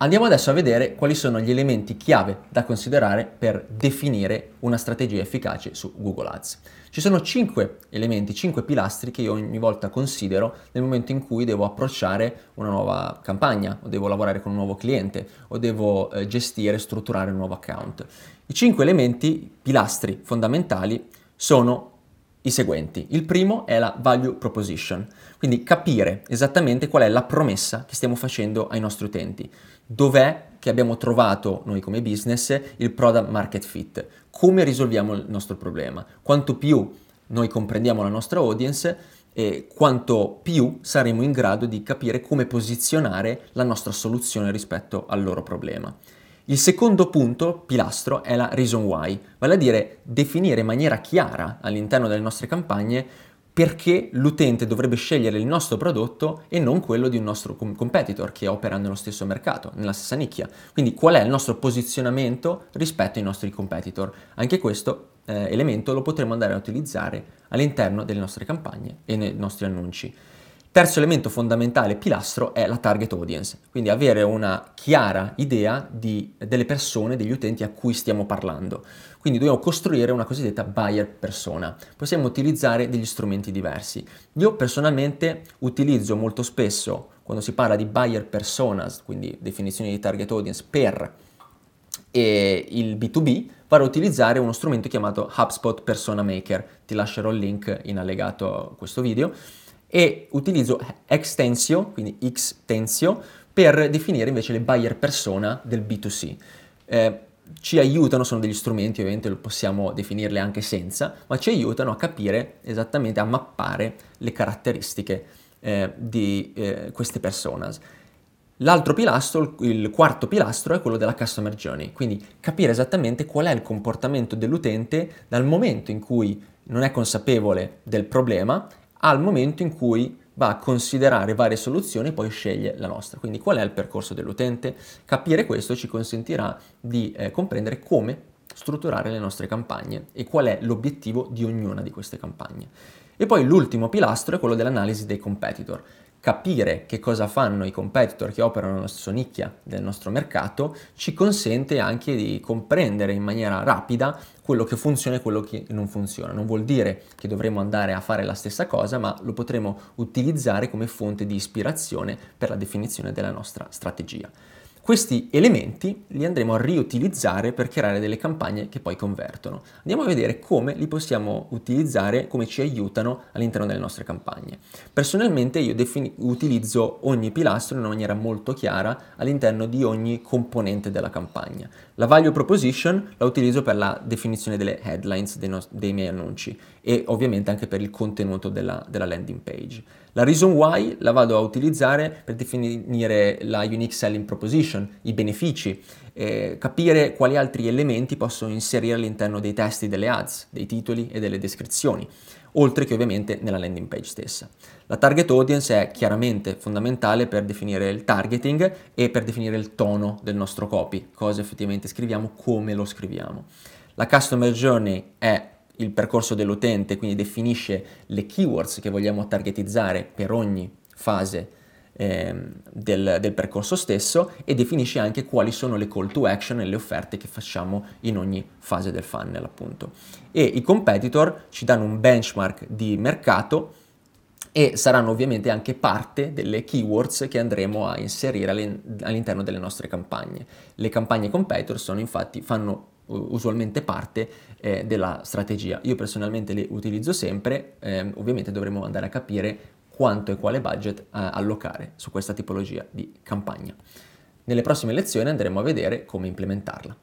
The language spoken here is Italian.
Andiamo adesso a vedere quali sono gli elementi chiave da considerare per definire una strategia efficace su Google Ads. Ci sono cinque elementi, cinque pilastri che io ogni volta considero nel momento in cui devo approcciare una nuova campagna, o devo lavorare con un nuovo cliente, o devo eh, gestire, strutturare un nuovo account. I cinque elementi, pilastri fondamentali, sono i seguenti. Il primo è la value proposition, quindi capire esattamente qual è la promessa che stiamo facendo ai nostri utenti. Dov'è che abbiamo trovato noi come business il product market fit? Come risolviamo il nostro problema? Quanto più noi comprendiamo la nostra audience, e quanto più saremo in grado di capire come posizionare la nostra soluzione rispetto al loro problema. Il secondo punto, pilastro, è la reason why, vale a dire definire in maniera chiara all'interno delle nostre campagne perché l'utente dovrebbe scegliere il nostro prodotto e non quello di un nostro competitor che opera nello stesso mercato, nella stessa nicchia. Quindi qual è il nostro posizionamento rispetto ai nostri competitor? Anche questo eh, elemento lo potremo andare a utilizzare all'interno delle nostre campagne e nei nostri annunci. Terzo elemento fondamentale, pilastro, è la target audience, quindi avere una chiara idea di, delle persone, degli utenti a cui stiamo parlando. Quindi dobbiamo costruire una cosiddetta buyer persona. Possiamo utilizzare degli strumenti diversi. Io personalmente utilizzo molto spesso, quando si parla di buyer personas, quindi definizione di target audience, per e il B2B, vado a utilizzare uno strumento chiamato HubSpot Persona Maker. Ti lascerò il link in allegato a questo video e utilizzo Extensio, quindi Xtensio, per definire invece le buyer persona del B2C. Eh, ci aiutano, sono degli strumenti, ovviamente possiamo definirle anche senza, ma ci aiutano a capire esattamente, a mappare le caratteristiche eh, di eh, queste personas. L'altro pilastro, il quarto pilastro, è quello della customer journey, quindi capire esattamente qual è il comportamento dell'utente dal momento in cui non è consapevole del problema al momento in cui va a considerare varie soluzioni e poi sceglie la nostra. Quindi qual è il percorso dell'utente? Capire questo ci consentirà di eh, comprendere come strutturare le nostre campagne e qual è l'obiettivo di ognuna di queste campagne. E poi l'ultimo pilastro è quello dell'analisi dei competitor capire che cosa fanno i competitor che operano nella stessa nicchia del nostro mercato ci consente anche di comprendere in maniera rapida quello che funziona e quello che non funziona. Non vuol dire che dovremo andare a fare la stessa cosa, ma lo potremo utilizzare come fonte di ispirazione per la definizione della nostra strategia. Questi elementi li andremo a riutilizzare per creare delle campagne che poi convertono. Andiamo a vedere come li possiamo utilizzare, come ci aiutano all'interno delle nostre campagne. Personalmente io defini- utilizzo ogni pilastro in una maniera molto chiara all'interno di ogni componente della campagna. La value proposition la utilizzo per la definizione delle headlines dei, no- dei miei annunci e ovviamente anche per il contenuto della, della landing page. La reason why la vado a utilizzare per definire la unique selling proposition, i benefici, eh, capire quali altri elementi posso inserire all'interno dei testi delle ads, dei titoli e delle descrizioni, oltre che ovviamente nella landing page stessa. La target audience è chiaramente fondamentale per definire il targeting e per definire il tono del nostro copy, cosa effettivamente scriviamo, come lo scriviamo. La customer journey è il percorso dell'utente, quindi definisce le keywords che vogliamo targetizzare per ogni fase eh, del, del, percorso stesso e definisce anche quali sono le call to action e le offerte che facciamo in ogni fase del funnel appunto. E i competitor ci danno un benchmark di mercato e saranno ovviamente anche parte delle keywords che andremo a inserire all'interno delle nostre campagne. Le campagne competitor sono infatti, fanno usualmente parte eh, della strategia. Io personalmente le utilizzo sempre, eh, ovviamente dovremo andare a capire quanto e quale budget eh, allocare su questa tipologia di campagna. Nelle prossime lezioni andremo a vedere come implementarla.